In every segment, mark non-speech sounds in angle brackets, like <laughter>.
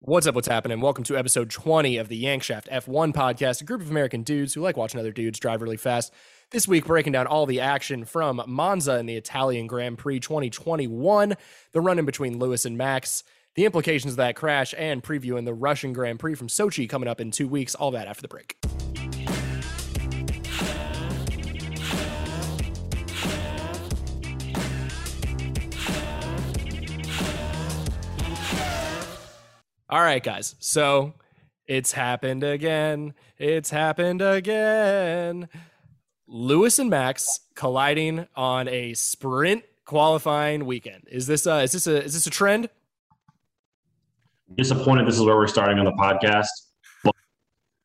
What's up? What's happening? Welcome to episode 20 of the Yankshaft F1 podcast, a group of American dudes who like watching other dudes drive really fast. This week, breaking down all the action from Monza and the Italian Grand Prix 2021, the run in between Lewis and Max, the implications of that crash, and previewing the Russian Grand Prix from Sochi coming up in two weeks. All that after the break. All right, guys. So it's happened again. It's happened again. Lewis and Max colliding on a sprint qualifying weekend. Is this uh is this a is this a trend? Disappointed this is where we're starting on the podcast. But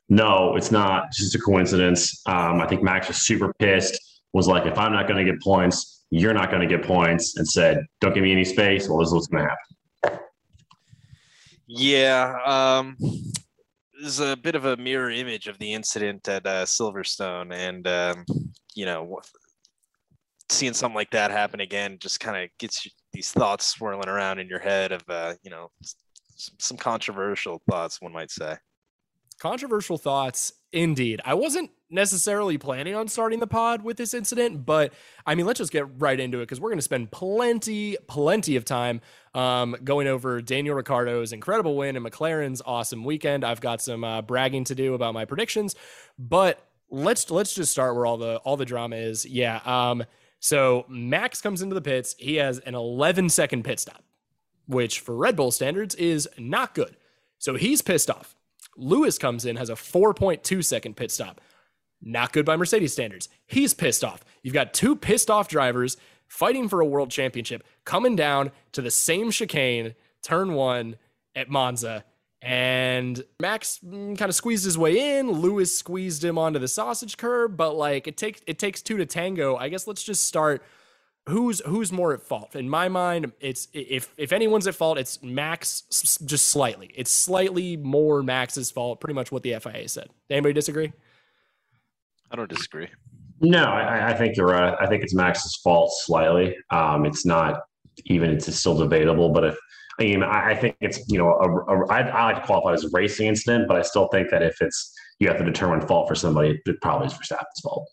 no, it's not just a coincidence. Um, I think Max was super pissed, was like, if I'm not gonna get points, you're not gonna get points, and said, Don't give me any space, well, this is what's gonna happen. Yeah, um, there's a bit of a mirror image of the incident at uh, Silverstone, and um, you know, seeing something like that happen again just kind of gets you, these thoughts swirling around in your head of uh, you know some controversial thoughts, one might say. Controversial thoughts, indeed. I wasn't necessarily planning on starting the pod with this incident, but I mean, let's just get right into it because we're going to spend plenty, plenty of time um, going over Daniel Ricciardo's incredible win and McLaren's awesome weekend. I've got some uh, bragging to do about my predictions, but let's let's just start where all the all the drama is. Yeah. Um, so Max comes into the pits. He has an 11 second pit stop, which for Red Bull standards is not good. So he's pissed off. Lewis comes in, has a 4.2 second pit stop. Not good by Mercedes standards. He's pissed off. You've got two pissed off drivers fighting for a world championship coming down to the same chicane, turn one at Monza. And Max mm, kind of squeezed his way in. Lewis squeezed him onto the sausage curb, but like it takes it takes two to tango. I guess let's just start who's who's more at fault in my mind it's if if anyone's at fault it's max just slightly it's slightly more max's fault pretty much what the fia said anybody disagree I don't disagree. No, I, I think you're right. I think it's Max's fault slightly. Um, it's not even, it's still debatable, but if, I mean, I, I think it's, you know, a, a, I, I like to qualify it as a racing incident, but I still think that if it's, you have to determine fault for somebody, it probably is Verstappen's fault.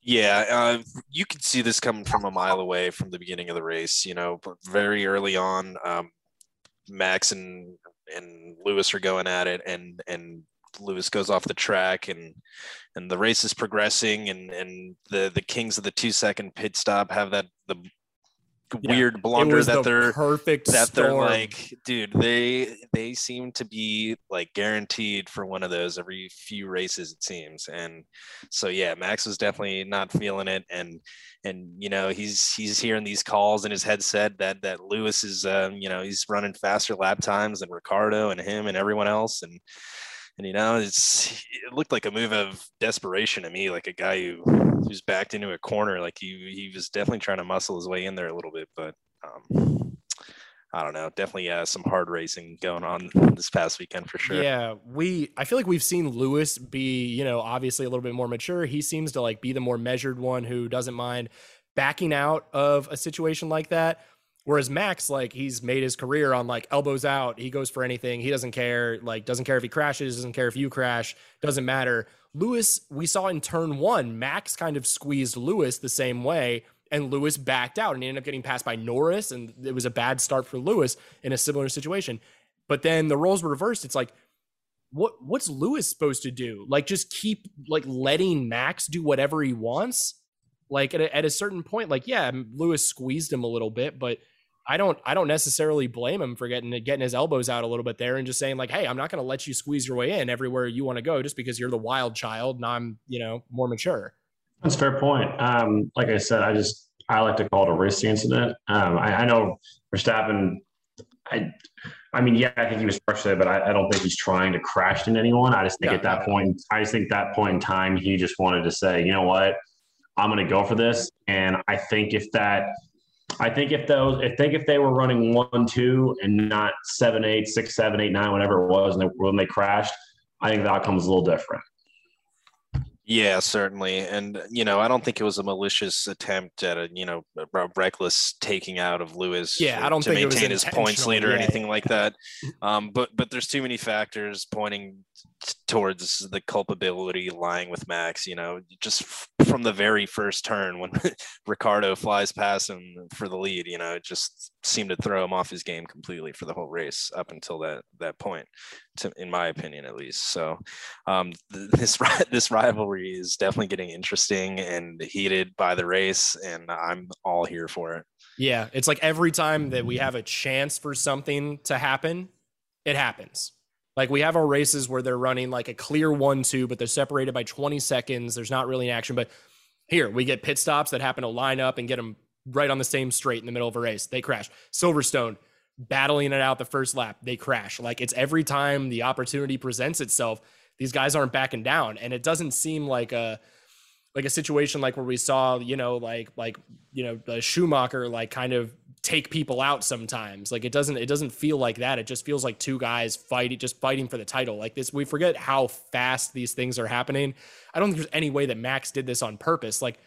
Yeah, uh, you can see this coming from a mile away from the beginning of the race. You know, very early on, um, Max and and Lewis are going at it, and and Lewis goes off the track, and and the race is progressing, and and the the kings of the two second pit stop have that the Yeah, weird blunder that the they're perfect that they're like, dude, they they seem to be like guaranteed for one of those every few races, it seems. And so yeah, Max was definitely not feeling it, and and you know he's he's hearing these calls in his headset that that Lewis is um, you know he's running faster lap times than Ricciardo and him and everyone else, and and you know it's it looked like a move of desperation to me, like a guy who who's backed into a corner, like he he was definitely trying to muscle his way in there a little bit, but. Um, I don't know. Definitely uh, some hard racing going on this past weekend for sure. Yeah, we I feel like we've seen Lewis be, you know, obviously a little bit more mature. He seems to like be the more measured one who doesn't mind backing out of a situation like that. Whereas Max, like he's made his career on like elbows out. He goes for anything. He doesn't care. Like doesn't care if he crashes. Doesn't care if you crash. Doesn't matter. Lewis, we saw in turn one, Max kind of squeezed Lewis the same way, and Lewis backed out and he ended up getting passed by Norris, and it was a bad start for Lewis in a similar situation. But then the roles were reversed. It's like, what what's Lewis supposed to do? Like just keep like letting Max do whatever he wants? Like at a, at a certain point, like yeah, Lewis squeezed him a little bit, but I don't I don't necessarily blame him for getting getting his elbows out a little bit there and just saying like, hey, I'm not going to let you squeeze your way in everywhere you want to go just because you're the wild child and I'm you know more mature. That's a fair point. Um, like I said, I just I like to call it a racing incident. Um, I, I know Verstappen. I I mean, yeah, I think he was frustrated, but I, I don't think he's trying to crash into anyone. I just think Yeah, at that point, I just think that point in time, he just wanted to say, you know what, I'm going to go for this. And I think if that, I think if those, I think if they were running one, two, and not seven, eight, six, seven, eight, nine, whatever it was, and they, when they crashed, I think the outcome was a little different. Yeah, certainly. And, you know, I don't think it was a malicious attempt at a, you know, a reckless taking out of Lewis yeah, I don't to think maintain his points lead or yeah. anything like that. <laughs> Um, but but there's too many factors pointing t- towards the culpability lying with Max, you know, just from the very first turn when <laughs> Ricciardo flies past him for the lead, you know, it just seemed to throw him off his game completely for the whole race up until that that point, to, in my opinion at least. So um, th- <laughs> this ri- this rivalry is definitely getting interesting and heated by the race, and I'm all here for it. Yeah, it's like every time that we have a chance for something to happen, it happens. Like we have our races where they're running like a clear one two, but they're separated by 20 seconds. There's not really an action, but here we get pit stops that happen to line up and get them right on the same straight in the middle of a race. They crash. Silverstone battling it out the first lap, they crash. Like it's every time the opportunity presents itself, these guys aren't backing down, and it doesn't seem like a like a situation like where we saw, you know, like like you know, the Schumacher like kind of take people out sometimes. Like it doesn't it doesn't feel like that. It just feels like two guys fighting just fighting for the title. Like this we forget how fast these things are happening. I don't think there's any way that Max did this on purpose. Like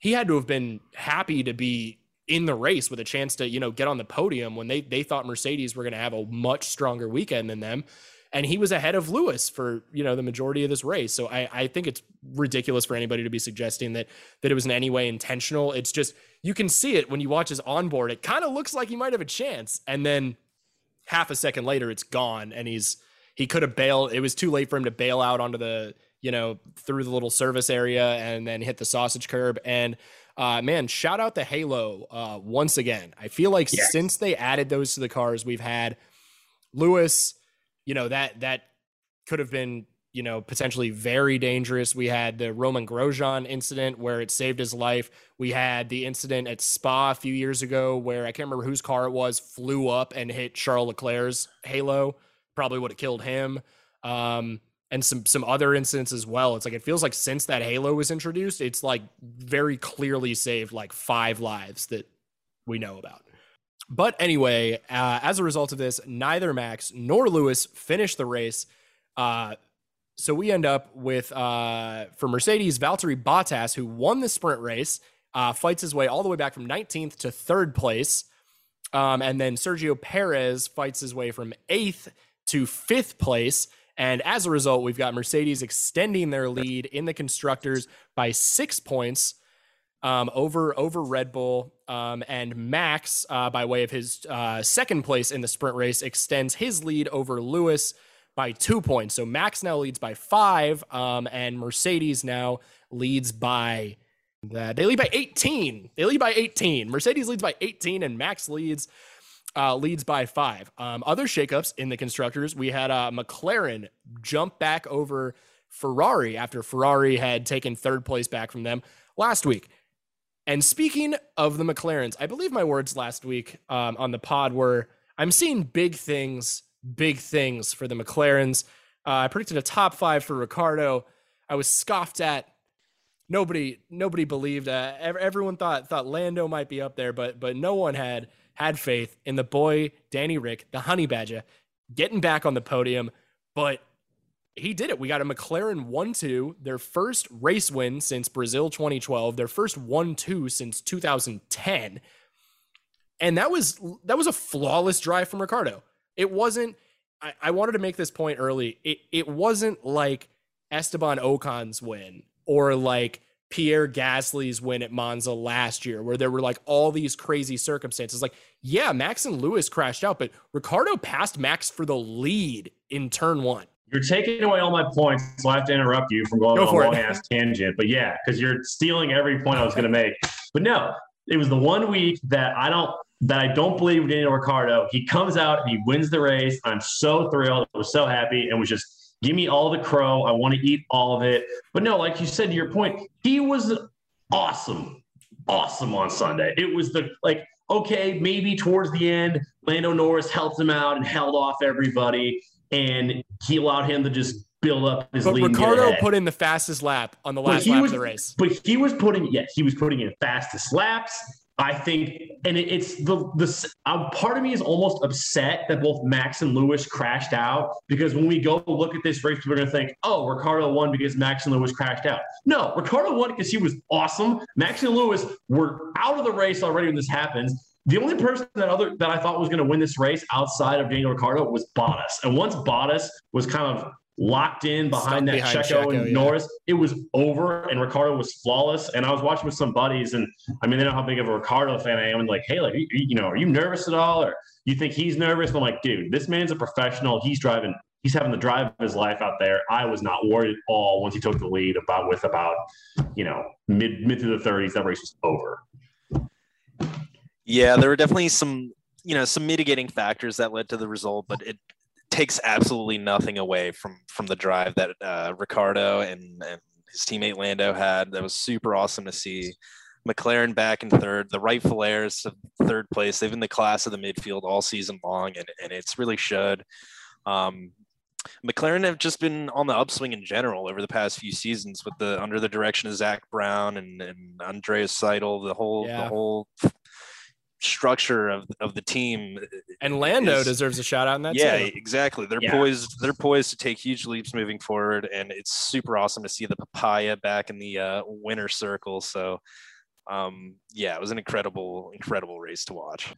he had to have been happy to be in the race with a chance to, you know, get on the podium when they they thought Mercedes were going to have a much stronger weekend than them and he was ahead of Lewis for you know the majority of this race. So I, I think it's ridiculous for anybody to be suggesting that that it was in any way intentional. It's just you can see it when you watch his onboard. It kind of looks like he might have a chance, and then half a second later, it's gone, and he's he could have bailed. It was too late for him to bail out onto the you know through the little service area and then hit the sausage curb and. Uh, man, shout out the Halo uh, once again. I feel like Yes. since they added those to the cars, we've had Lewis, you know that that could have been you know potentially very dangerous. We had the Romain Grosjean incident where it saved his life. We had the incident at Spa a few years ago where I can't remember whose car it was flew up and hit Charles Leclerc's halo. Probably would have killed him. Um, and some some other incidents as well. It's like it feels like since that halo was introduced, it's like very clearly saved like five lives that we know about. But anyway, uh, as a result of this, neither Max nor Lewis finished the race. Uh, so we end up with, uh, for Mercedes, Valtteri Bottas, who won the sprint race, uh, fights his way all the way back from 19th to third place. Um, and then Sergio Perez fights his way from eighth to fifth place. And as a result, we've got Mercedes extending their lead in the constructors by six points um, over over Red Bull, um, and Max, uh, by way of his uh, second place in the sprint race, extends his lead over Lewis by two points. So Max now leads by five, um, and Mercedes now leads by that they lead by 18. They lead by 18. Mercedes leads by 18, and Max leads uh, leads by five. Um, other shakeups in the constructors, we had uh, McLaren jump back over Ferrari after Ferrari had taken third place back from them last week. And speaking of the McLarens, I believe my words last week um, on the pod were I'm seeing big things, big things for the McLarens. Uh, I predicted a top five for Ricciardo. I was scoffed at. Nobody, nobody believed. Uh, everyone thought thought Lando might be up there, but but no one had had faith in the boy Danny Rick, the Honey Badger, getting back on the podium. But he did it. We got a McLaren 1 2, their first race win since Brazil 2012, their first 1 2 since 2010. And that was that was a flawless drive from Ricciardo. It wasn't, I, I wanted to make this point early. It it wasn't like Esteban Ocon's win or like Pierre Gasly's win at Monza last year, where there were like all these crazy circumstances. Like, yeah, Max and Lewis crashed out, but Ricciardo passed Max for the lead in turn one. You're taking away all my points, so I have to interrupt you from going Go on a it. long ass tangent. But yeah, because you're stealing every point I was going to make. But no, it was the one week that I don't that I don't believe Daniel Ricciardo. He comes out and he wins the race. I'm so thrilled. I was so happy and was just give me all the crow. I want to eat all of it. But no, like you said to your point, he was awesome, awesome on Sunday. It was the like okay, maybe towards the end, Lando Norris helped him out and held off everybody, and he allowed him to just build up his But lead. Ricciardo put in the fastest lap on the last he lap was- of the race. But he was putting, yes, he was putting in fastest laps. I think, and it, it's the the uh, part of me is almost upset that both Max and Lewis crashed out because when we go look at this race, we're going to think, oh, Ricciardo won because Max and Lewis crashed out. No, Ricciardo won because he was awesome. Max and Lewis were out of the race already when this happens. The only person that other that I thought was going to win this race outside of Daniel Ricciardo was Bottas, and once Bottas was kind of locked in behind Stuck that behind Checo, Checo, and yeah. Norris, it was over and Ricciardo was flawless. And I was watching with some buddies, and I mean, they know how big of a Ricciardo fan I am. And like, hey, like, you, you know, are you nervous at all, or you think he's nervous? And I'm like, dude, this man's a professional. He's driving. He's having the drive of his life out there. I was not worried at all once he took the lead. About with about, you know, mid mid to the 30s, that race was over. Yeah, there were definitely some you know some mitigating factors that led to the result, but it takes absolutely nothing away from from the drive that uh, Ricciardo and, and his teammate Lando had. That was super awesome to see. McLaren back in third, the rightful heirs of third place. They've been the class of the midfield all season long, and, and it's really showed. Um, McLaren have just been on the upswing in general over the past few seasons with the under the direction of Zak Brown and, and Andreas Seidl, the whole yeah. the whole structure of, of the team. And Lando is, deserves a shout out in that. Yeah, too. exactly. They're yeah. poised. They're poised to take huge leaps moving forward, and it's super awesome to see the papaya back in the uh, winner circle. So, um, yeah, it was an incredible, incredible race to watch.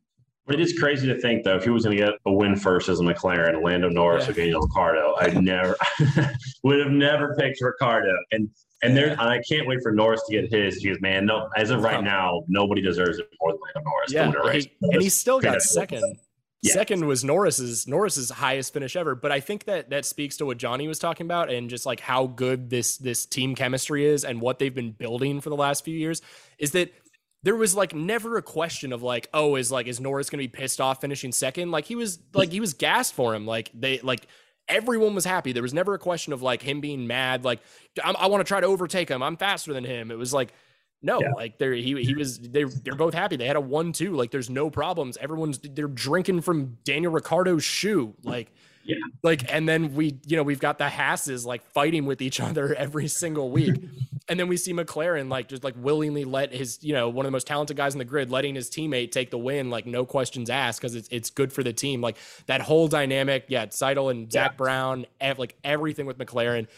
It is crazy to think though, if he was going to get a win first as a McLaren, Lando Norris yeah. or Daniel Ricciardo, I never <laughs> would have never picked Ricciardo. And and there, and I can't wait for Norris to get his because man, no, as of right now, nobody deserves it more than Lando Norris. Yeah, he, and he still got second. Yeah. Second was Norris's Norris's highest finish ever, but I think that that speaks to what Johnny was talking about and just like how good this this team chemistry is and what they've been building for the last few years is that there was like never a question of like oh is like is Norris going to be pissed off finishing second like he was like he was gassed for him like they like everyone was happy. There was never a question of like him being mad, like i want to try to overtake him. I'm faster than him. It was like, no, yeah. like they're he he was they they're both happy. They had a one two. Like there's no problems. Everyone's they're drinking from Daniel Ricciardo's shoe. Like yeah. Like, and then we, you know, we've got the Hasses like fighting with each <laughs> other every single week. And then we see McLaren like just like willingly let his, you know, one of the most talented guys in the grid, letting his teammate take the win, like no questions asked, because it's it's good for the team. Like that whole dynamic, yeah, Seidl and Zak yeah. Brown, like everything with McLaren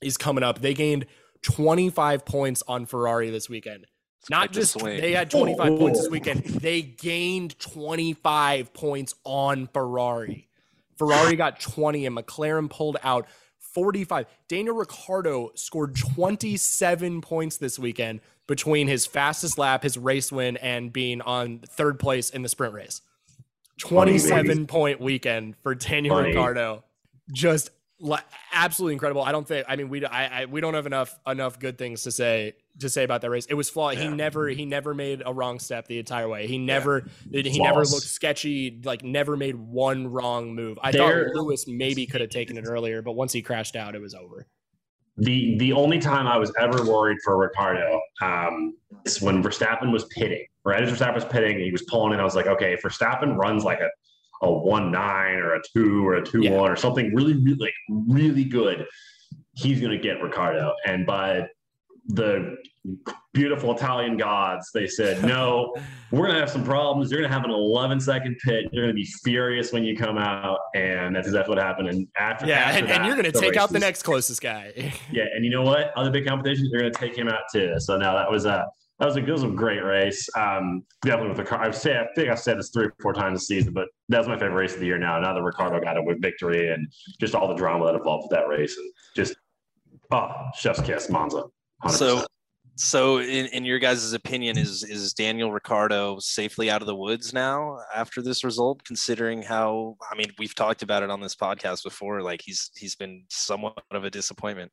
is coming up. They gained 25 points on Ferrari this weekend. It's Not just they had 25 points this weekend, they gained 25 points on Ferrari. Ferrari got 20 and McLaren pulled out 45. Daniel Ricciardo scored 27 points this weekend between his fastest lap, his race win, and being on third place in the sprint race. 27 point weekend for Daniel Funny. Ricciardo. Just absolutely incredible. I don't think. I mean, we I, I, we don't have enough enough good things to say to say about that race. It was flawed. Yeah. He never he never made a wrong step the entire way. He never yeah. he never looked sketchy. Like never made one wrong move. I there, thought Lewis maybe could have taken it earlier, but once he crashed out, it was over. The the only time I was ever worried for Ricciardo um, is when Verstappen was pitting. Right as Verstappen was pitting, he was pulling in. I was like, okay, if Verstappen runs like a a one nine or a two or a two yeah. one or something really, really like really good, he's going to get Ricciardo. And by the beautiful Italian gods, they said, no, <laughs> we're going to have some problems. You're going to have an 11 second pit. You're going to be furious when you come out. And that's exactly what happened. And after, yeah, after and, that, and, you're going to take out the next closest guy. <laughs> yeah. And you know what? Other big competitions, you're going to take him out too. So now that was a, that was a, it was a great race. Um, definitely with the car. I've said, I think I've said this three or four times this season, but that's my favorite race of the year now. Now that Ricciardo got a victory and just all the drama that involved with that race and just, oh, chef's kiss, Monza. 100%. So, so in, in your guys' opinion, is is Daniel Ricciardo safely out of the woods now after this result? Considering how, I mean, we've talked about it on this podcast before. Like he's he's been somewhat of a disappointment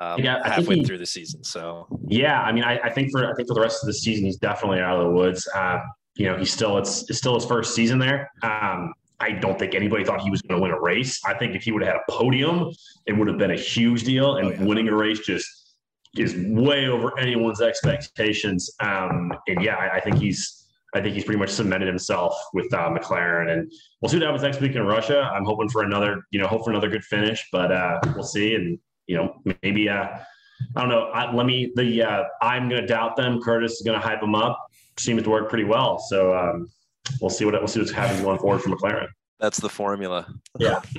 um, yeah, halfway he, through the season. So yeah, I mean, I, I, think for I think for the rest of the season, he's definitely out of the woods. Uh, you know, he's still it's, it's still his first season there. Um, I don't think anybody thought he was going to win a race. I think if he would have had a podium, it would have been a huge deal. And oh, yeah. winning a race just is way over anyone's expectations. Um, and yeah, I, I, think he's I think he's pretty much cemented himself with uh, McLaren, and we'll see what happens next week in Russia. I'm hoping for another, you know, hope for another good finish, but uh, we'll see. And you know, maybe uh, I don't know. I, let me the uh, I'm going to doubt them. Curtis is going to hype them up. seems to work pretty well. So um, we'll see what we'll see what happens going forward for McLaren. That's the formula. Yeah. <laughs>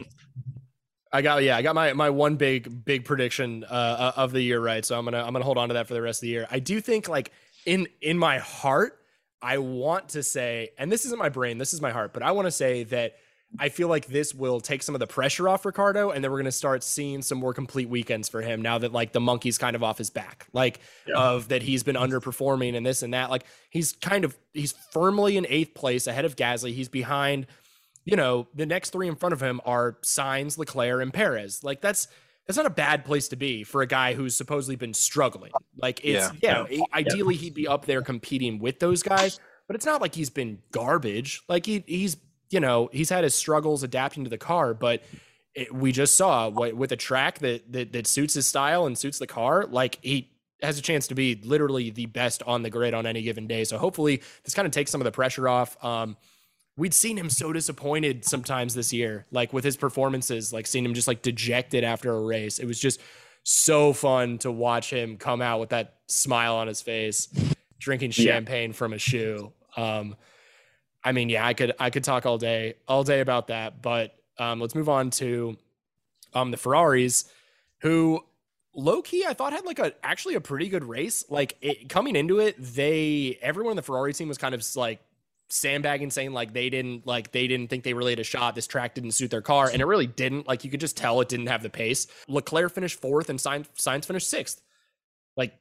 I got yeah, I got my my one big big prediction uh, of the year right. So I'm gonna I'm gonna hold on to that for the rest of the year. I do think like in in my heart, I want to say, and this isn't my brain, this is my heart, but I want to say that I feel like this will take some of the pressure off Ricciardo, and then we're going to start seeing some more complete weekends for him now that like the monkey's kind of off his back, like yeah. of that he's been underperforming and this and that. Like he's kind of he's firmly in eighth place ahead of Gasly. He's behind, you know, the next three in front of him are Sainz, Leclerc, and Perez. Like that's that's not a bad place to be for a guy who's supposedly been struggling. Like it's yeah, yeah, yeah. ideally he'd be up there competing with those guys, but it's not like he's been garbage. Like he he's you know, he's had his struggles adapting to the car, but it, we just saw what, with a track that, that that suits his style and suits the car, like he has a chance to be literally the best on the grid on any given day. So hopefully this kind of takes some of the pressure off. Um, we'd seen him so disappointed sometimes this year, like with his performances, like seeing him just like dejected after a race. It was just so fun to watch him come out with that smile on his face, drinking champagne yeah. from a shoe. Um, I mean, yeah, I could I could talk all day all day about that, but um, let's move on to um, the Ferraris, who low key I thought had like a actually a pretty good race. Like it, coming into it, they everyone in the Ferrari team was kind of like sandbagging, saying like they didn't like they didn't think they really had a shot. This track didn't suit their car, and it really didn't. Like you could just tell it didn't have the pace. Leclerc finished fourth, and science, Sainz finished sixth. Like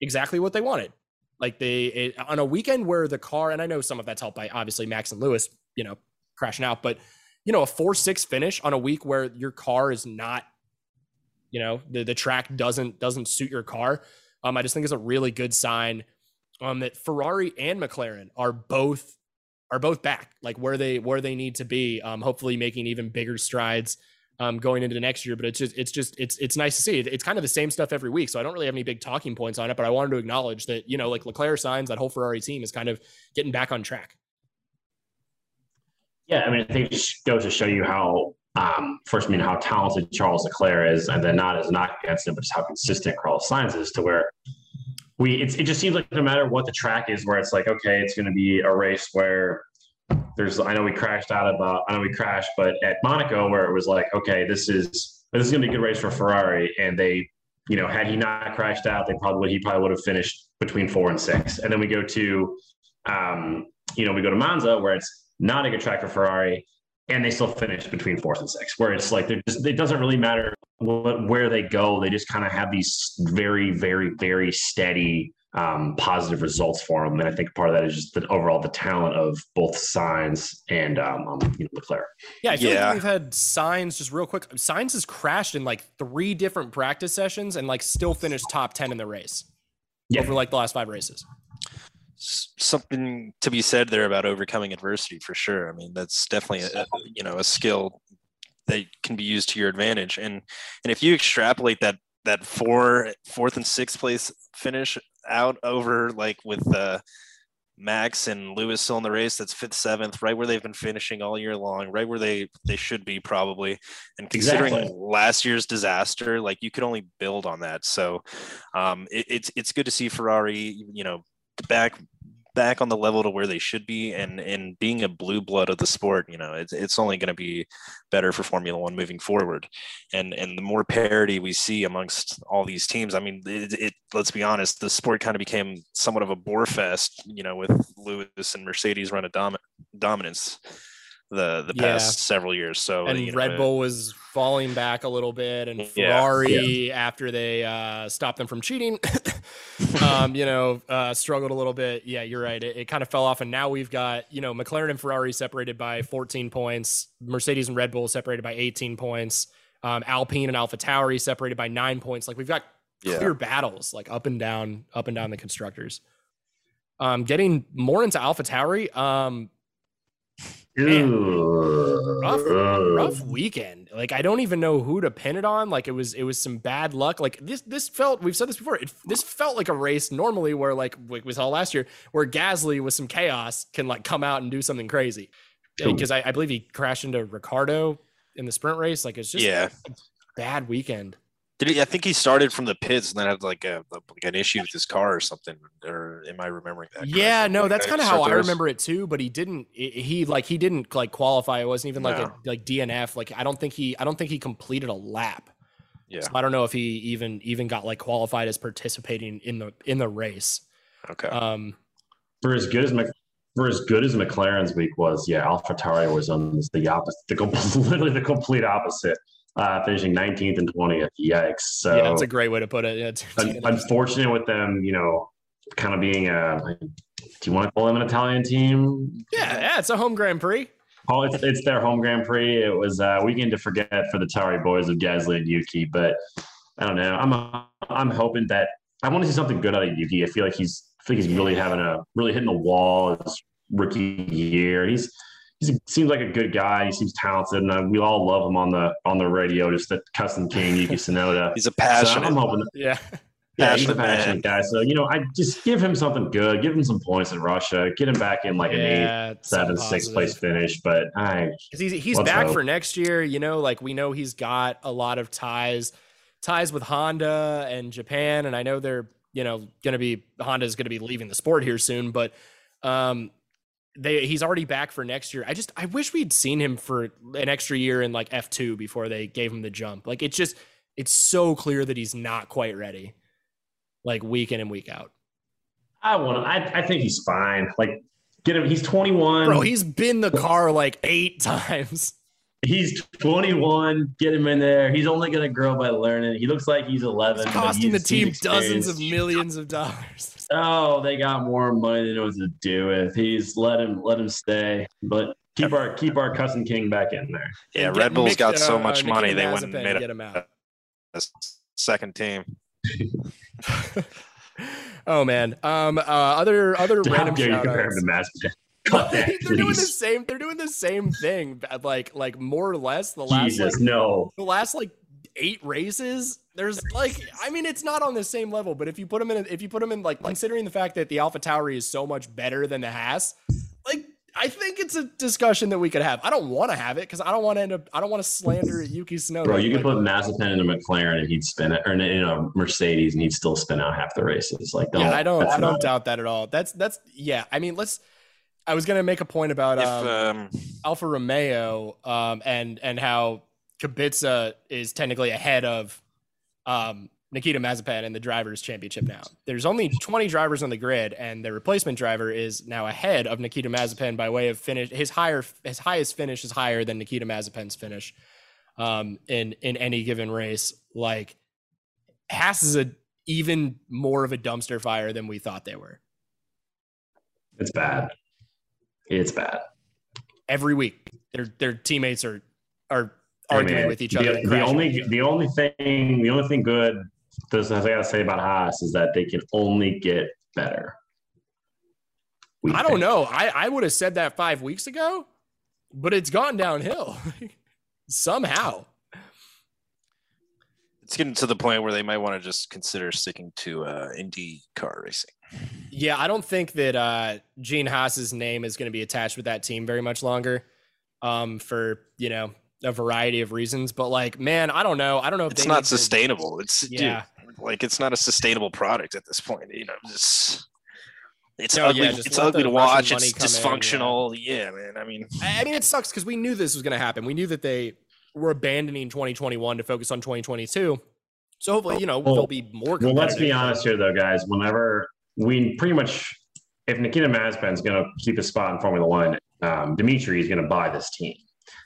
exactly what they wanted. Like they it, on a weekend where the car, and I know some of that's helped by obviously Max and Lewis, you know, crashing out, but you know, a four six finish on a week where your car is not, you know, the the track doesn't doesn't suit your car. Um, I just think it's a really good sign um that Ferrari and McLaren are both are both back, like where they where they need to be. Um, hopefully making even bigger strides um, going into the next year. But it's just it's just it's it's nice to see. It's kind of the same stuff every week, so I don't really have any big talking points on it. But I wanted to acknowledge that you know like Leclerc Sainz that whole Ferrari team is kind of getting back on track. Yeah, I mean, I think it just goes to show you how um, first, I mean, how talented Charles Leclerc is, and then not as not against him, but just how consistent Carlos Sainz is to where we, it just seems like no matter what the track is, where it's like, okay, it's going to be a race where there's I know we crashed out of uh, I know we crashed, but at Monaco where it was like, okay, this is this is gonna be a good race for Ferrari, and they, you know, had he not crashed out, they probably he probably would have finished between four and six. And then we go to, um, you know, we go to Monza where it's not a good track for Ferrari, and they still finish between fourth and sixth. Where it's like just, it doesn't really matter what, where they go; they just kind of have these very, very, very steady um, positive results for them. And I think part of that is just the overall the talent of both Sainz and um, um, you know, Leclerc. Yeah, I feel yeah. like we've had Sainz just real quick. Sainz has crashed in like three different practice sessions and like still finished top ten in the race yeah. over like the last five races. Something to be said there about overcoming adversity for sure. I mean, that's definitely a, you know a skill that can be used to your advantage. And and if you extrapolate that that four fourth and sixth place finish out over like with uh, Max and Lewis still in the race. That's fifth, seventh, right where they've been finishing all year long, right where they they should be probably. And considering exactly. last year's disaster, like you could only build on that. So um, it, it's it's good to see Ferrari, you know, back back on the level to where they should be and and being a blue blood of the sport you know it's, it's only going to be better for formula one moving forward. And and the more parity we see amongst all these teams i mean it, it let's be honest the sport kind of became somewhat of a bore fest you know with lewis and mercedes run a dom- dominance the the past yeah. several years. So and you know, Red Bull was falling back a little bit, and Ferrari yeah. after they uh, stopped them from cheating, <laughs> um, you know, uh, struggled a little bit. Yeah, you're right. It, it, kind of fell off, and now we've got you know McLaren and Ferrari separated by 14 points, Mercedes and Red Bull separated by 18 points, um, Alpine and Alpha AlphaTauri separated by nine points. Like we've got clear yeah. battles, like up and down, up and down the constructors. Um, getting more into Alpha AlphaTauri, um, Man, rough, rough weekend. Like I don't even know who to pin it on. Like it was, it was some bad luck. Like this, this felt. We've said this before. It, this felt like a race normally where like we saw last year, where Gasly with some chaos can like come out and do something crazy. Because I, I, believe he crashed into Ricciardo in the sprint race. Like it's just yeah, bad weekend. Did he? I think he started from the pits and then had like a like an issue with his car or something. Or am I remembering that? Yeah, correctly? no, that's kind of how I remember it too. But he didn't. He like he didn't like qualify. It wasn't even like No. a like DNF. Like I don't think he. I don't think he completed a lap. Yeah. So I don't know if he even even got like qualified as participating in the in the race. Okay. Um, For as good as Mc, for as good as McLaren's week was, yeah, AlphaTauri was on the opposite, the com- <laughs> literally the complete opposite, uh, finishing 19th and 20th. Yikes! So yeah, that's a great way to put it. Yeah, it's- un- <laughs> unfortunate with them, you know, kind of being a. Do you want to call them an Italian team? yeah, yeah, it's a home Grand Prix. Oh, it's, it's their home Grand Prix. It was a weekend to forget for the Tari boys of Gasly and Yuki, but I don't know. I'm I'm hoping that I want to see something good out of Yuki. I feel like he's I think he's really having a really hitting the wall his rookie year. He's he seems like a good guy. He seems talented, and uh, we all love him on the on the radio. Just the Custom King Yuki <laughs> Tsunoda. He's a So passionate. I'm hoping. Yeah, Yeah, he's a Passionate man. guy. So you know, I just give him something good. Give him some points in Russia. Get him back in like an eighth, yeah, seventh, something sixth place finish. But I 'Cause he's he's back hope. for next year. You know, like we know he's got a lot of ties ties with Honda and Japan, and I know they're you know going to be Honda's going to be leaving the sport here soon, but um. They, he's already back for next year. I just I wish we'd seen him for an extra year in like F two before they gave him the jump. Like it's just it's so clear that he's not quite ready, like week in and week out. I want to. I, I think he's fine. Like, get him. He's 21. Bro, he's been the car like eight <laughs> times. He's 21. Get him in there. He's only going to grow by learning. He looks like he's 11. It's but costing the team dozens of millions of dollars. <laughs> Oh, they got more money than know what to do with. He's let him let him stay, but keep our keep our cousin King back in there. yeah, Red get Bull's Mick- got so uh, much Nikita money they went and Mazepin, made get a, him out. a second team. <laughs> oh man. Um. Uh. Other other <laughs> How random dare you compare him to Mazepin? Cut that, they're doing the same. They're doing the same thing. Like like more or less the last Jesus, like, no. the last like eight races. There's like I mean it's not on the same level, but if you put them in if you put them in like considering the fact that the Alpha Tauri is so much better than the Haas, like I think it's a discussion that we could have. I don't want to have it because I don't want to end up. I don't want to slander Yuki Tsunoda. Bro, you could Like, put Mazepin in a McLaren and he'd spin it, or in a, Mercedes and he'd still spin out half the races. Like, don't, yeah, I don't. I don't doubt that at all. That's that's yeah. I mean, let's. I was gonna make a point about If um, um, Alfa Romeo um, and and how Kubica is technically ahead of um, Nikita Mazepin in the drivers' championship now. There's only 20 drivers on the grid, and the replacement driver is now ahead of Nikita Mazepin by way of finish. His higher, his highest finish is higher than Nikita Mazepin's finish um, in in any given race. Like Haas is a even more of a dumpster fire than we thought they were. It's bad. It's bad. Every week, their their teammates are are arguing man, with each the, other. The only into each other. the only thing the only thing good this I gotta say about Haas is that they can only get better. We I don't know. I, I would have said that five weeks ago, but it's gone downhill <laughs> somehow. It's getting to the point where they might want to just consider sticking to uh, Indy car racing. Yeah, I don't think that uh, Gene Haas's name is going to be attached with that team very much longer um, for, you know, a variety of reasons. But like, man, I don't know. I don't know if It's not need to- sustainable. It's Yeah. dude, like it's not a sustainable product at this point. You know, just it's No, ugly. yeah, it's ugly to watch. It's come in, yeah. dysfunctional. Yeah. man. I mean, I I mean, it sucks because we knew this was going to happen. We knew that they were abandoning 2021 to focus on 2022. So hopefully, you know, Well- they'll be more. Well, let's be honest here, though, guys. Whenever we pretty much, if Nikita Mazepin's going to keep his spot in Formula One, um, Dimitri is going to buy this team.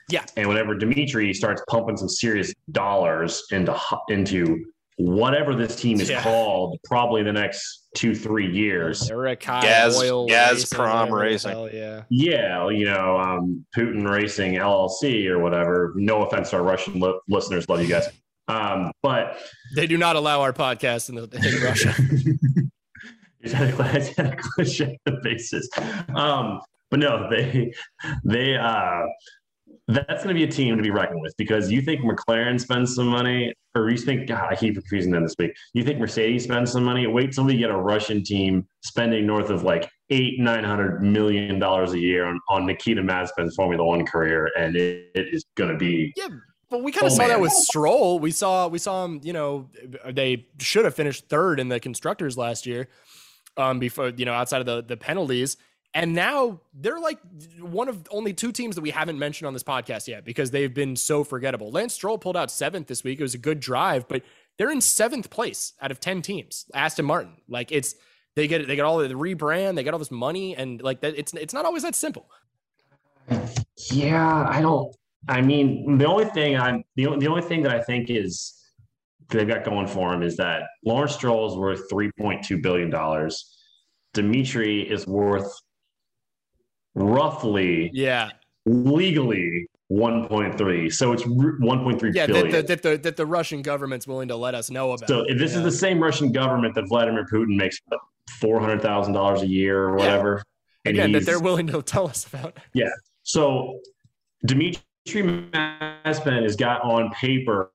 Yeah. And whenever Dimitri starts pumping some serious dollars into into whatever this team is Yeah. called, probably the next two three years. They're a Kai Gaz- Oil Gazprom whatever Racing. hell, Yeah. Yeah, you know, um, Putin Racing LLC or whatever. No offense to our Russian li- listeners, love you guys. Um, but They do not allow our podcast in, the, in <laughs> Russia. He's had a he's had a cliche <laughs> the basis. Um, but no, they they uh that's going to be a team to be reckoned with because you think McLaren spends some money, or you think God, I keep confusing them this week. You think Mercedes spends some money? Wait till we get a Russian team spending north of like eight nine hundred million dollars a year on, on Nikita Mazepin's Formula One career, and it, it is going to be yeah, But we kind of Oh, saw that with Stroll. We saw we saw him. You know, they should have finished third in the constructors last year. Um, before you know, outside of the the penalties, and now they're like one of only two teams that we haven't mentioned on this podcast yet because they've been so forgettable. Lance Stroll pulled out seventh this week. It was a good drive, but they're in seventh place out of ten teams. Aston Martin, like it's they get they get all the rebrand, they get all this money, and like that. It's it's not always that simple. Yeah, I don't. I mean, the only thing I'm the only, the only thing that I think is they've got going for him is that Lawrence Stroll is worth three point two billion dollars. Dimitri is worth roughly Yeah, legally one point three. So it's one point three yeah. billion. That, that, that the that the Russian government's willing to let us know about. so if this Yeah. is the same Russian government that Vladimir Putin makes four hundred thousand dollars a year or Yeah. whatever. and again that they're willing to tell us about. Yeah so Dimitri Mazepin has got on paper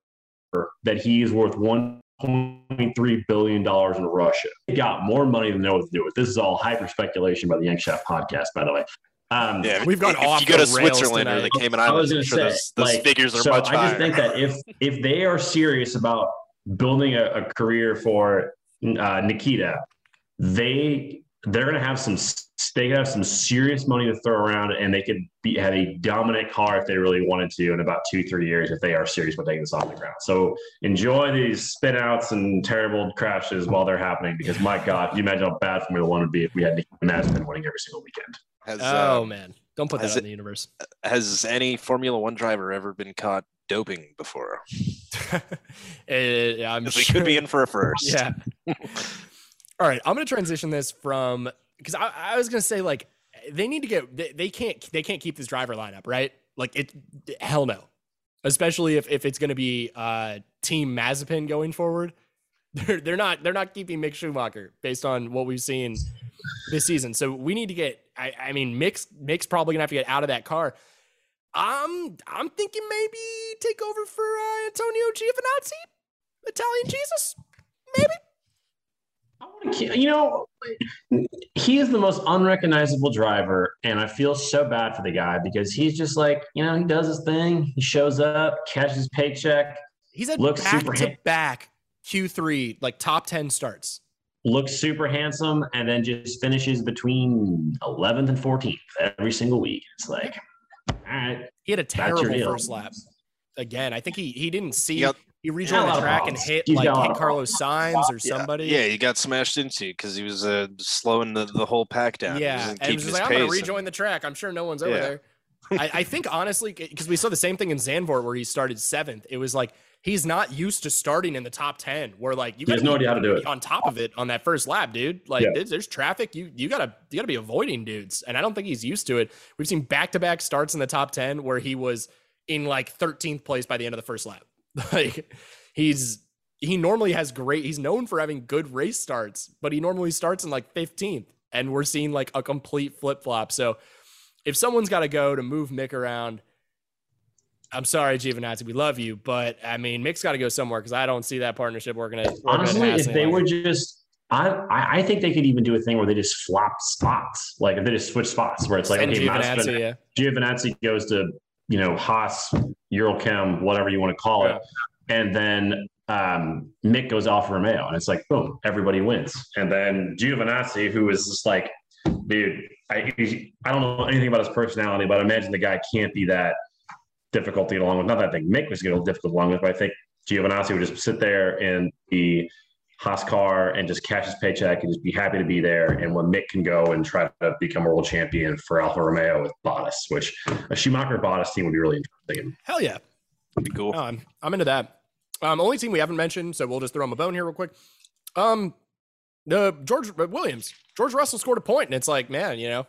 that he is worth 1.3 billion dollars in Russia. He got more money than they know what to do with. This is all hyper speculation by the Yankshaft podcast, by the way. Um, Yeah, We've gone if off you go the to rails Switzerland or tonight. the Cayman I was Islands, I'm going to sure say, those, those like, figures are so much I higher. just think that if if they are serious about building a, a career for uh, Nikita, they they're going to have some they could have some serious money to throw around, and they could be have a dominant car if they really wanted to in about two three years if they are serious about taking this off the ground. So enjoy these spin outs and terrible crashes while they're happening, because my God, you imagine how bad Formula One would be if we had Nikita Mazepin winning every single weekend. Has, Oh um, man, don't put that out it- in the universe. has any Formula One driver ever been caught doping before? <laughs> Eh, I'm 'Cause we could be in for a first. Yeah. <laughs> All right, I'm gonna transition this from because I, I was gonna say like they need to get they, they can't they can't keep this driver lineup right like it hell no especially if, if it's gonna be uh team Mazepin going forward they're they're not they're not keeping Mick Schumacher based on what we've seen this season. So we need to get I, I mean Mick's Mick's probably gonna have to get out of that car. I'm I'm thinking maybe take over for uh, Antonio Giovinazzi? Italian Jesus? Maybe? I wanna ki- You know, he is the most unrecognizable driver, and I feel so bad for the guy because he's just like, you know, he does his thing, he shows up, catches his paycheck, He's had Looks back super to back Q3 like top 10 starts. looks super handsome, and then just finishes between 11th and 14th every single week. It's like, all right, He had a terrible first lap. Again, I think he he didn't see He he rejoined the track and hit He's like got a lot hit Carlos Sainz or Yeah. somebody. Yeah, he got smashed into because he was uh, slowing the, the whole pack down. Yeah, wasn't and he was his like, I'm gonna pace. rejoin the track. I'm sure no one's over Yeah. there. I, I think honestly, because we saw the same thing in Zandvoort where he started seventh. It was like he's not used to starting in the top ten. Where like you no idea how to do it. on top of it on that first lap, dude. Like Yeah. there's, there's traffic. You you gotta you gotta be avoiding dudes, and I don't think he's used to it. We've seen back to back starts in the top ten where he was in like 13th place by the end of the first lap. <laughs> Like he's he normally has great. He's known for having good race starts, but he normally starts in like 15th, and we're seeing like a complete flip flop. So if someone's got to go to move Mick around. I'm sorry, Giovinazzi. We love you, but I mean, Mick's got to go somewhere because I don't see that partnership working. At, working Honestly, if they were just, I, I I think they could even do a thing where they just flop spots, like if they just switch spots, where it's like, Send okay, Giovinazzi, yeah. Giovinazzi goes to, you know, Haas, Eurochem, whatever you want to call it. And then um, Mick goes off Romeo. And it's like, boom, everybody wins. And then Giovinazzi, who is just like, dude, I, I don't know anything about his personality, but I imagine the guy can't be that difficult to get along with. Not that I think Mick was going to difficult to get along with, but I think Giovinazzi would just sit there in the Haas car and just cash his paycheck and just be happy to be there. And when Mick can go and try to become a world champion for Alfa Romeo with Bottas, which a Schumacher Bottas team would be really interesting. Hell yeah. Pretty cool. No, I'm I'm into that. Um, only team we haven't mentioned, so we'll just throw him a bone here real quick. Um, the George Williams, George Russell scored a point, and it's like, man, you know,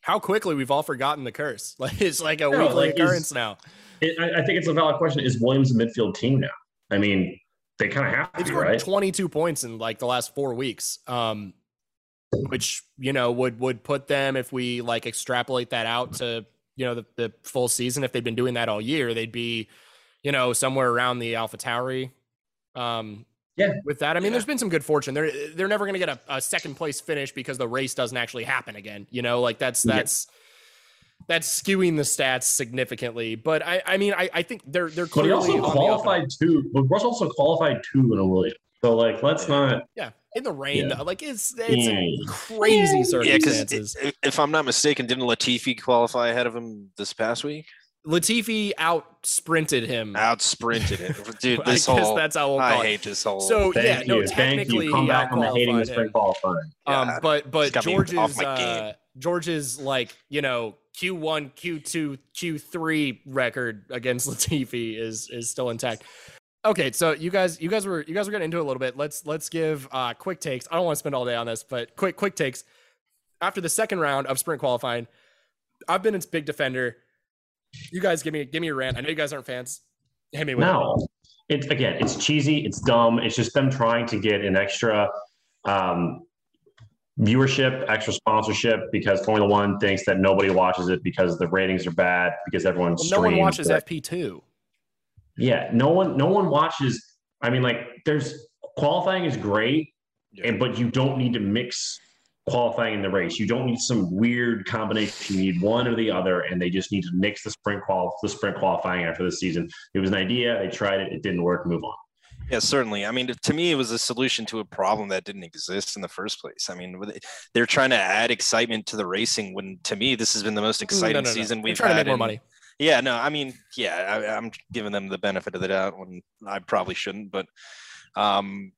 how quickly we've all forgotten the curse. <laughs> Like it's like a Yeah, weekly like, occurrence now. It, I, I think it's a valid question. Is Williams a midfield team now? I mean, they kind of have to They've scored right? 22 points in like the last four weeks. Um, which you know would would put them if we like extrapolate that out to you know the, the full season. If they'd been doing that all year, they'd be you know somewhere around the Alpha Tauri. Um, Yeah. With that, I mean, Yeah. there's been some good fortune. They're they're never going to get a, a second place finish because the race doesn't actually happen again. You know, like that's Yeah. that's that's skewing the stats significantly. But I, I mean, I, I think they're they're But he clearly also qualified two. But Russ also qualified two in a Williams. So like, let's not. yeah in the rain. Yeah. though. Like it's it's Yeah. in crazy Yeah, because circumstances. if I'm not mistaken, didn't Latifi qualify ahead of him this past week? Latifi out sprinted him. Out sprinted it, <laughs> dude. I This guess whole that's how we'll I it. hate this whole. So Thank yeah, no, you. Thank technically you. Come he back on the hating the outqualified spring him. qualifying. Um, Yeah, but but George's off my game. uh, George's like you know Q one, Q two, Q three record against <laughs> Latifi is is still intact. Okay, so you guys you guys were you guys were getting into it a little bit. Let's let's give uh, quick takes. I don't want to spend all day on this, but quick quick takes. After the second round of sprint qualifying, I've been its big defender. You guys give me give me a rant. I know you guys aren't fans. Hit me with it. No, it's again, it's cheesy, it's dumb. It's just them trying to get an extra um, viewership, extra sponsorship because Formula One thinks that nobody watches it because the ratings are bad because everyone Well, no one watches it. FP two. Yeah, no one, no one watches. I mean, like, there's qualifying is great, Yeah. and but you don't need to mix qualifying in the race. You don't need some weird combination. You need one or the other, and they just need to mix the sprint qual the sprint qualifying after the season. It was an idea. They tried it. It didn't work. Move on. Yeah, certainly. I mean, to me, it was a solution to a problem that didn't exist in the first place. I mean, they're trying to add excitement to the racing. When to me, this has been the most exciting no, no, no. season we've trying to make more in- money. Yeah, no, I mean, yeah, I, I'm giving them the benefit of the doubt when I probably shouldn't, but um,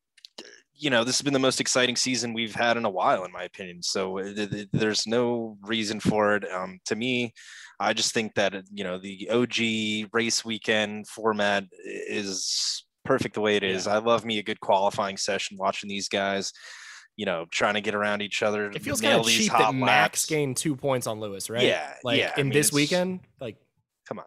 you know, this has been the most exciting season we've had in a while, in my opinion. So uh, th- th- there's no reason for it. Um, to me, I just think that uh, you know the OG race weekend format is perfect the way it is. I love me a good qualifying session watching these guys. You know, trying to get around each other. It feels kind of cheap that Max gained two points on Lewis, right? Yeah, Like yeah, I in mean, this weekend, like come on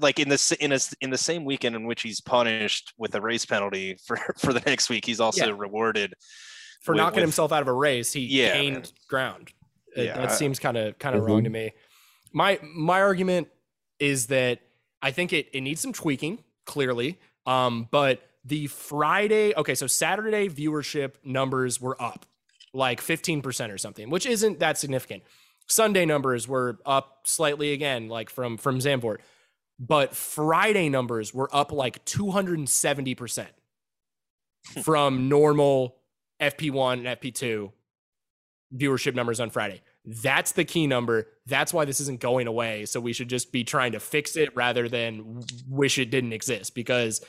like in the in a s- in the same weekend in which he's punished with a race penalty <laughs> for for the next week he's also Yeah. rewarded for with- knocking with- himself out of a race, he Yeah, gained man. ground. It- Yeah, that I- seems kind of kind of wrong to me. My my argument is that I think it it needs some tweaking, clearly. Um, but the Friday, okay, so Saturday viewership numbers were up like 15% or something, which isn't that significant. Sunday numbers were up slightly again, like from from Zandvoort. But Friday numbers were up like 270% from normal FP1 and FP2 viewership numbers on Friday. That's the key number. That's why this isn't going away. So we should just be trying to fix it rather than wish it didn't exist because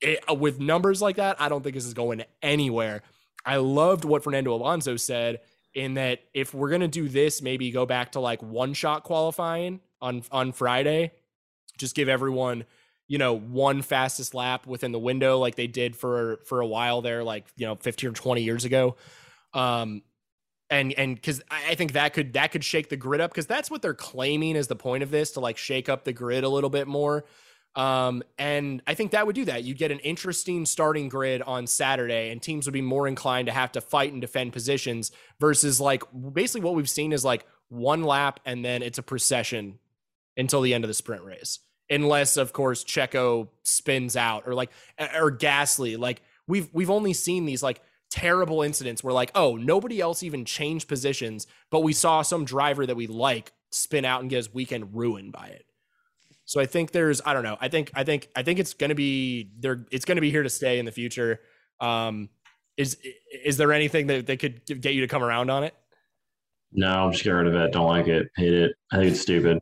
it, uh, with numbers like that, I don't think this is going anywhere. I loved what Fernando Alonso said in that if we're going to do this, maybe go back to like one shot qualifying on on Friday. Just give everyone, you know, one fastest lap within the window like they did for for a while there like, you know, 15 or 20 years ago. Um and and because I think that could that could shake the grid up because that's what they're claiming is the point of this to like shake up the grid a little bit more. Um, and I think that would do that. You'd get an interesting starting grid on Saturday, and teams would be more inclined to have to fight and defend positions versus like basically what we've seen is like one lap and then it's a procession until the end of the sprint race. Unless, of course, Checo spins out or like or Gasly. Like we've we've only seen these like terrible incidents where like, oh, nobody else even changed positions, but we saw some driver that we like spin out and get his weekend ruined by it. So I think there's I don't know. I think I think I think it's gonna be there it's gonna be here to stay in the future. Um is is there anything that, that could get you to come around on it? No, I'm just getting rid of it. Don't like it. Hate it. I think it's stupid.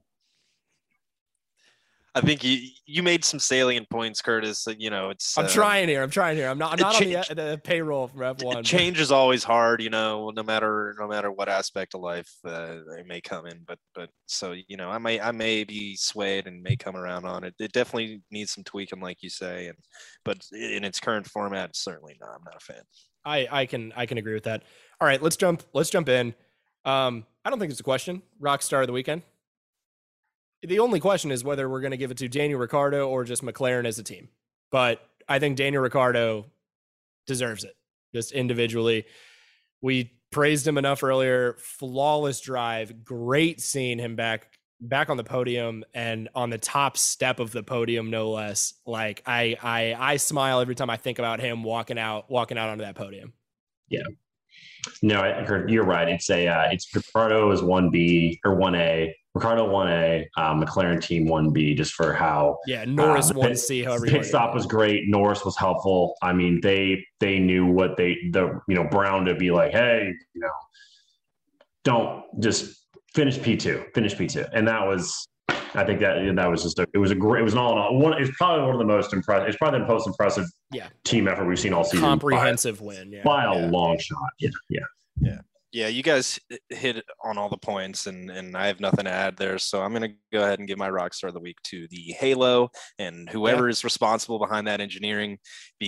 I think you you made some salient points curtis you know it's I'm uh, trying here. I'm trying here. I'm not I'm it not on the, the payroll for F1. but- change is always hard you know no matter no matter what aspect of life uh, they may come in but but so you know i may i may be swayed and may come around on it it definitely needs some tweaking like you say and but in its current format certainly not i'm not a fan I I can I can agree with that. All right, let's jump let's jump in. Um, I don't think it's a question. Rock star of the weekend. The only question is whether we're going to give it to Daniel Ricciardo or just McLaren as a team. But I think Daniel Ricciardo deserves it just individually. We praised him enough earlier. Flawless drive, great seeing him back back on the podium and on the top step of the podium no less like i i i smile every time i think about him walking out walking out onto that podium Yeah. No, I heard you're right. It's a uh, it's Ricciardo is one B or one A. Ricciardo one A, um, McLaren team one B, just for how yeah Norris uh, one pit- C. However, you pit stop get was great. Norris was helpful. I mean, they they knew what they the you know Brown to be like, hey, you know, don't just finish P two, finish P two, and that was. I think that that was just a it was a great it was an all in all one it's probably one of the most impressive it's probably the most impressive Yeah. team effort we've seen all season by- comprehensive win. Yeah. by a long shot yeah yeah Yeah, you guys hit on all the points, and and I have nothing to add there. So I'm gonna go ahead and give my rock star of the week to the Halo and whoever is responsible behind that engineering,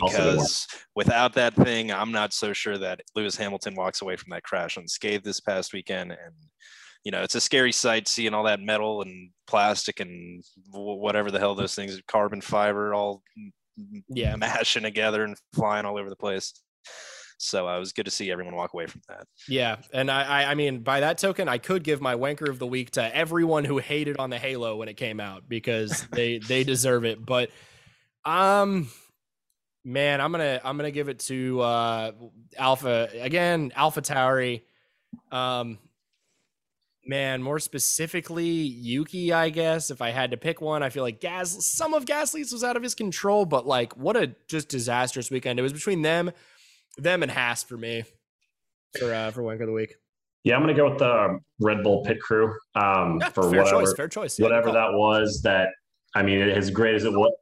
Also good one. because without that thing, I'm not so sure that Lewis Hamilton walks away from that crash unscathed this past weekend. And you know, it's a scary sight seeing all that metal and plastic and whatever the hell those things, carbon fiber, all Yeah. mashing together and flying all over the place. So uh, it was good to see everyone walk away from that. Yeah, and I, I, I mean, by that token, I could give my wanker of the week to everyone who hated on the Halo when it came out because <laughs> they they deserve it. But, um, man, I'm gonna I'm gonna give it to uh Alpha again, Alpha Tauri. Um, man, more specifically Yuki, I guess. If I had to pick one, I feel like Gas some of Gasly's was out of his control, but like what a just disastrous weekend. It was between them, them and Haas for me for uh for wanker of the week. yeah i'm gonna go with the red bull pit crew um Yeah, for fair whatever choice, fair choice. Yeah, whatever that was that i mean as great as it was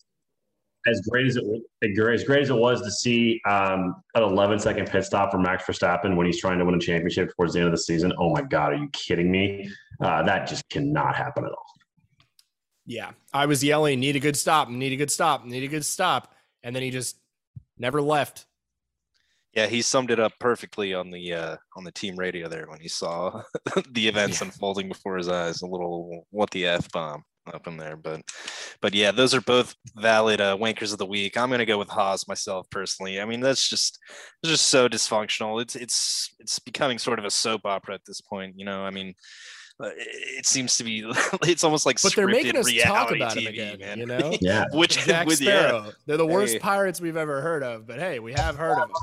as great as it was as great as it was to see um, an 11 second pit stop for Max Verstappen when he's trying to win a championship towards the end of the season. Oh my God, are you kidding me? Uh, that just cannot happen at all. Yeah, I was yelling, "Need a good stop! Need a good stop! Need a good stop!" And then he just never left. Yeah, he summed it up perfectly on the uh, on the team radio there when he saw <laughs> the events Yeah. unfolding before his eyes. A little what the f bomb up in there, but but yeah, those are both valid uh, wankers of the week. I'm gonna go with Haas myself personally. I mean, that's just it's just so dysfunctional. It's it's it's becoming sort of a soap opera at this point. You know, I mean. uh, It it seems to be. <laughs> It's almost like But they're making us talk about TV, him again. man. You know, Yeah. <laughs> Which Jack with yeah, Sparrow. They're the worst Hey. pirates we've ever heard of. But hey, we have heard of them.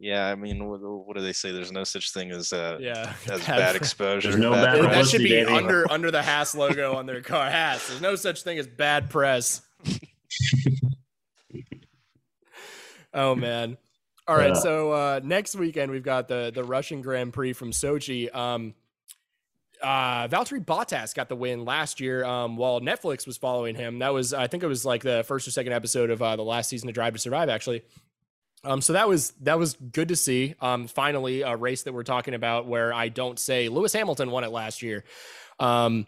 Yeah. I mean, what, what do they say? There's no such thing as uh, Yeah, <laughs> as Bad <laughs> bad exposure. There's no bad That- that should be baby. under under the Haas logo on their car. Haas. There's no such thing as bad press. <laughs> oh man. All right. Yeah. So uh, next weekend we've got the the Russian Grand Prix from Sochi. Um, uh, Valtteri Bottas got the win last year. Um, while Netflix was following him, that was I think it was like the first or second episode of uh, the last season of Drive to Survive, actually. Um, so that was that was good to see. Um, finally, a race that we're talking about where I don't say Lewis Hamilton won it last year. Um,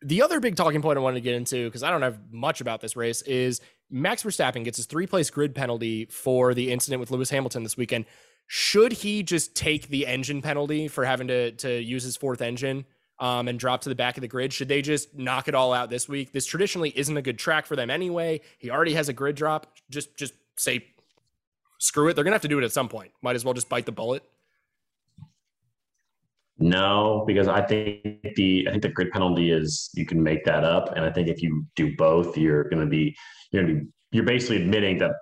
the other big talking point I wanted to get into because I don't have much about this race is Max Verstappen gets his three place grid penalty for the incident with Lewis Hamilton this weekend. Should he just take the engine penalty for having to to use his fourth engine um, and drop to the back of the grid? Should they just knock it all out this week? This traditionally isn't a good track for them anyway. He already has a grid drop. Just just say screw it. They're gonna have to do it at some point. Might as well just bite the bullet. No, because I think the I think the grid penalty is you can make that up, and I think if you do both, you're going to be you're to be you're basically admitting that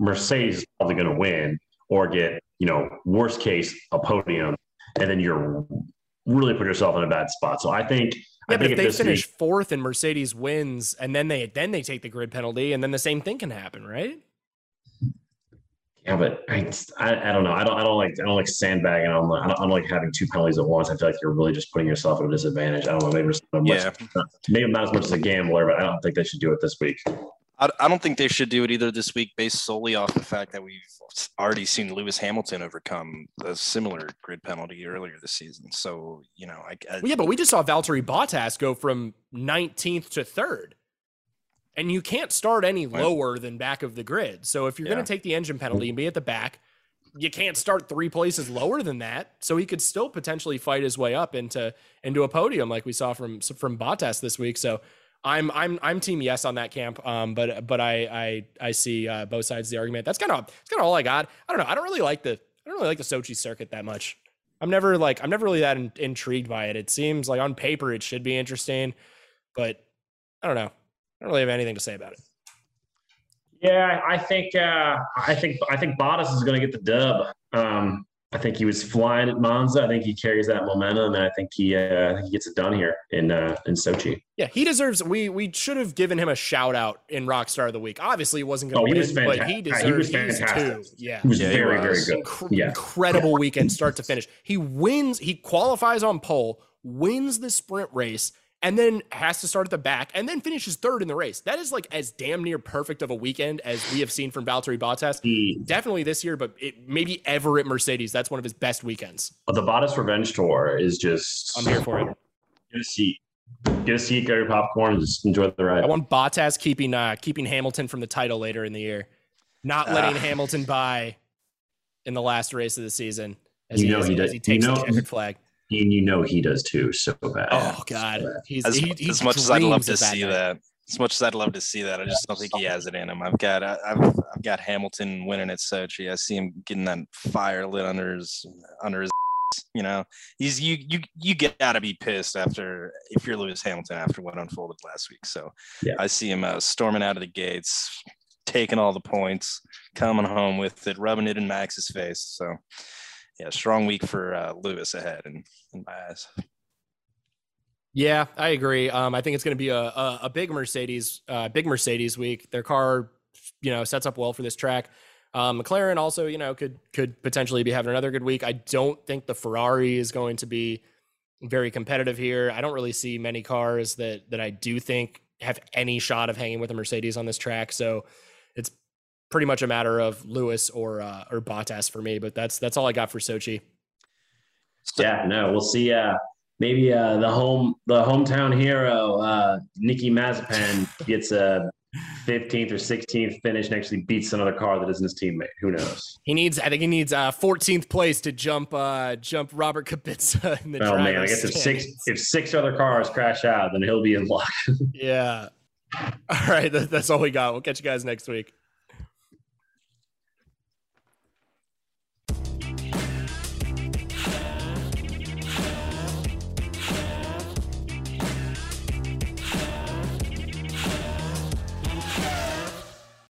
Mercedes is probably going to win or get you know worst case a podium, and then you're really put yourself in a bad spot. So I think I Yeah, but think if they finish week- fourth and Mercedes wins, and then they then they take the grid penalty, and then the same thing can happen, right? Yeah, but I, I I don't know. I don't I don't like I don't like sandbagging. I don't, like- I don't, I don't like having two penalties at once. I feel like you're really just putting yourself at a disadvantage. I don't know. Maybe it's not much, Yeah. maybe not as much as a gambler, but I don't think they should do it this week. I, I don't think they should do it either this week, based solely off the fact that we've already seen Lewis Hamilton overcome a similar grid penalty earlier this season. So you know, I, I Well, yeah, but we just saw Valtteri Bottas go from 19th to third. And you can't start any lower than back of the grid. So if you're Yeah. going to take the engine penalty and be at the back, you can't start three places lower than that. So he could still potentially fight his way up into into a podium like we saw from from Bottas this week. So I'm I'm I'm team yes on that camp. Um, but but I I I see uh, both sides of the argument. That's kind of that's kind of all I got. I don't know. I don't really like the I don't really like the Sochi circuit that much. I'm never like I'm never really that in, intrigued by it. It seems like on paper it should be interesting, but I don't know. I don't really have anything to say about it. Yeah, I think uh, I think I think Bottas is going to get the dub. Um, I think he was flying at Monza. I think he carries that momentum, and I think he, uh, I think he gets it done here in uh, in Sochi. Yeah, he deserves. We we should have given him a shout out in Rockstar of the Week. Obviously, he wasn't going to Oh, win, he was but fanta- he he deserves was fantastic. two. Yeah, He was Yeah, he very, very good. Incre- Yeah. incredible weekend, start to finish. He wins. He qualifies on pole, wins the sprint race, and then has to start at the back, and then finishes third in the race. That is like as damn near perfect of a weekend as we have seen from Valtteri Bottas. He, Definitely this year, but it, maybe ever at Mercedes. That's one of his best weekends. the Bottas Revenge Tour is just. I'm here for it. Get a seat. Get a seat. Get your popcorn. Just enjoy the ride. I want Bottas keeping uh, keeping Hamilton from the title later in the year, not letting Ah. Hamilton by in the last race of the season as You he, know as he does- as he you takes know- the checkered flag. And you know he does too. So bad. Oh God, he's as, he, he as much as I'd love to see night. that, as much as I'd love to see that, I just don't think he has it in him. I've got I- I've I've got Hamilton winning at Sochi. I see him getting that fire lit under his under his. You know, he's you you you get out to be pissed after if you're Lewis Hamilton after what unfolded last week. So Yeah. I see him uh, storming out of the gates, taking all the points, coming home with it, rubbing it in Max's face. So yeah, strong week for uh, Lewis ahead in, in my eyes. Yeah, I agree. Um, I think it's going to be a, a a big Mercedes, uh, big Mercedes week. Their car, you know, sets up well for this track. Um, McLaren also, you know, could could potentially be having another good week. I don't think the Ferrari is going to be very competitive here. I don't really see many cars that that I do think have any shot of hanging with a Mercedes on this track. So it's pretty much a matter of Lewis or uh, or Bottas for me. But that's that's all I got for Sochi. Yeah, no, we'll see. Uh, maybe uh, the home, the hometown hero, uh, Nikki Mazepin gets a 15th or 16th finish and actually beats another car that isn't his teammate. Who knows? He needs, I think he needs uh 14th place to jump uh jump Robert Kubica <laughs> in the Oh man, I guess if six if six other cars crash out, then he'll be in luck. <laughs> Yeah. All right, that, that's all we got. We'll catch you guys next week.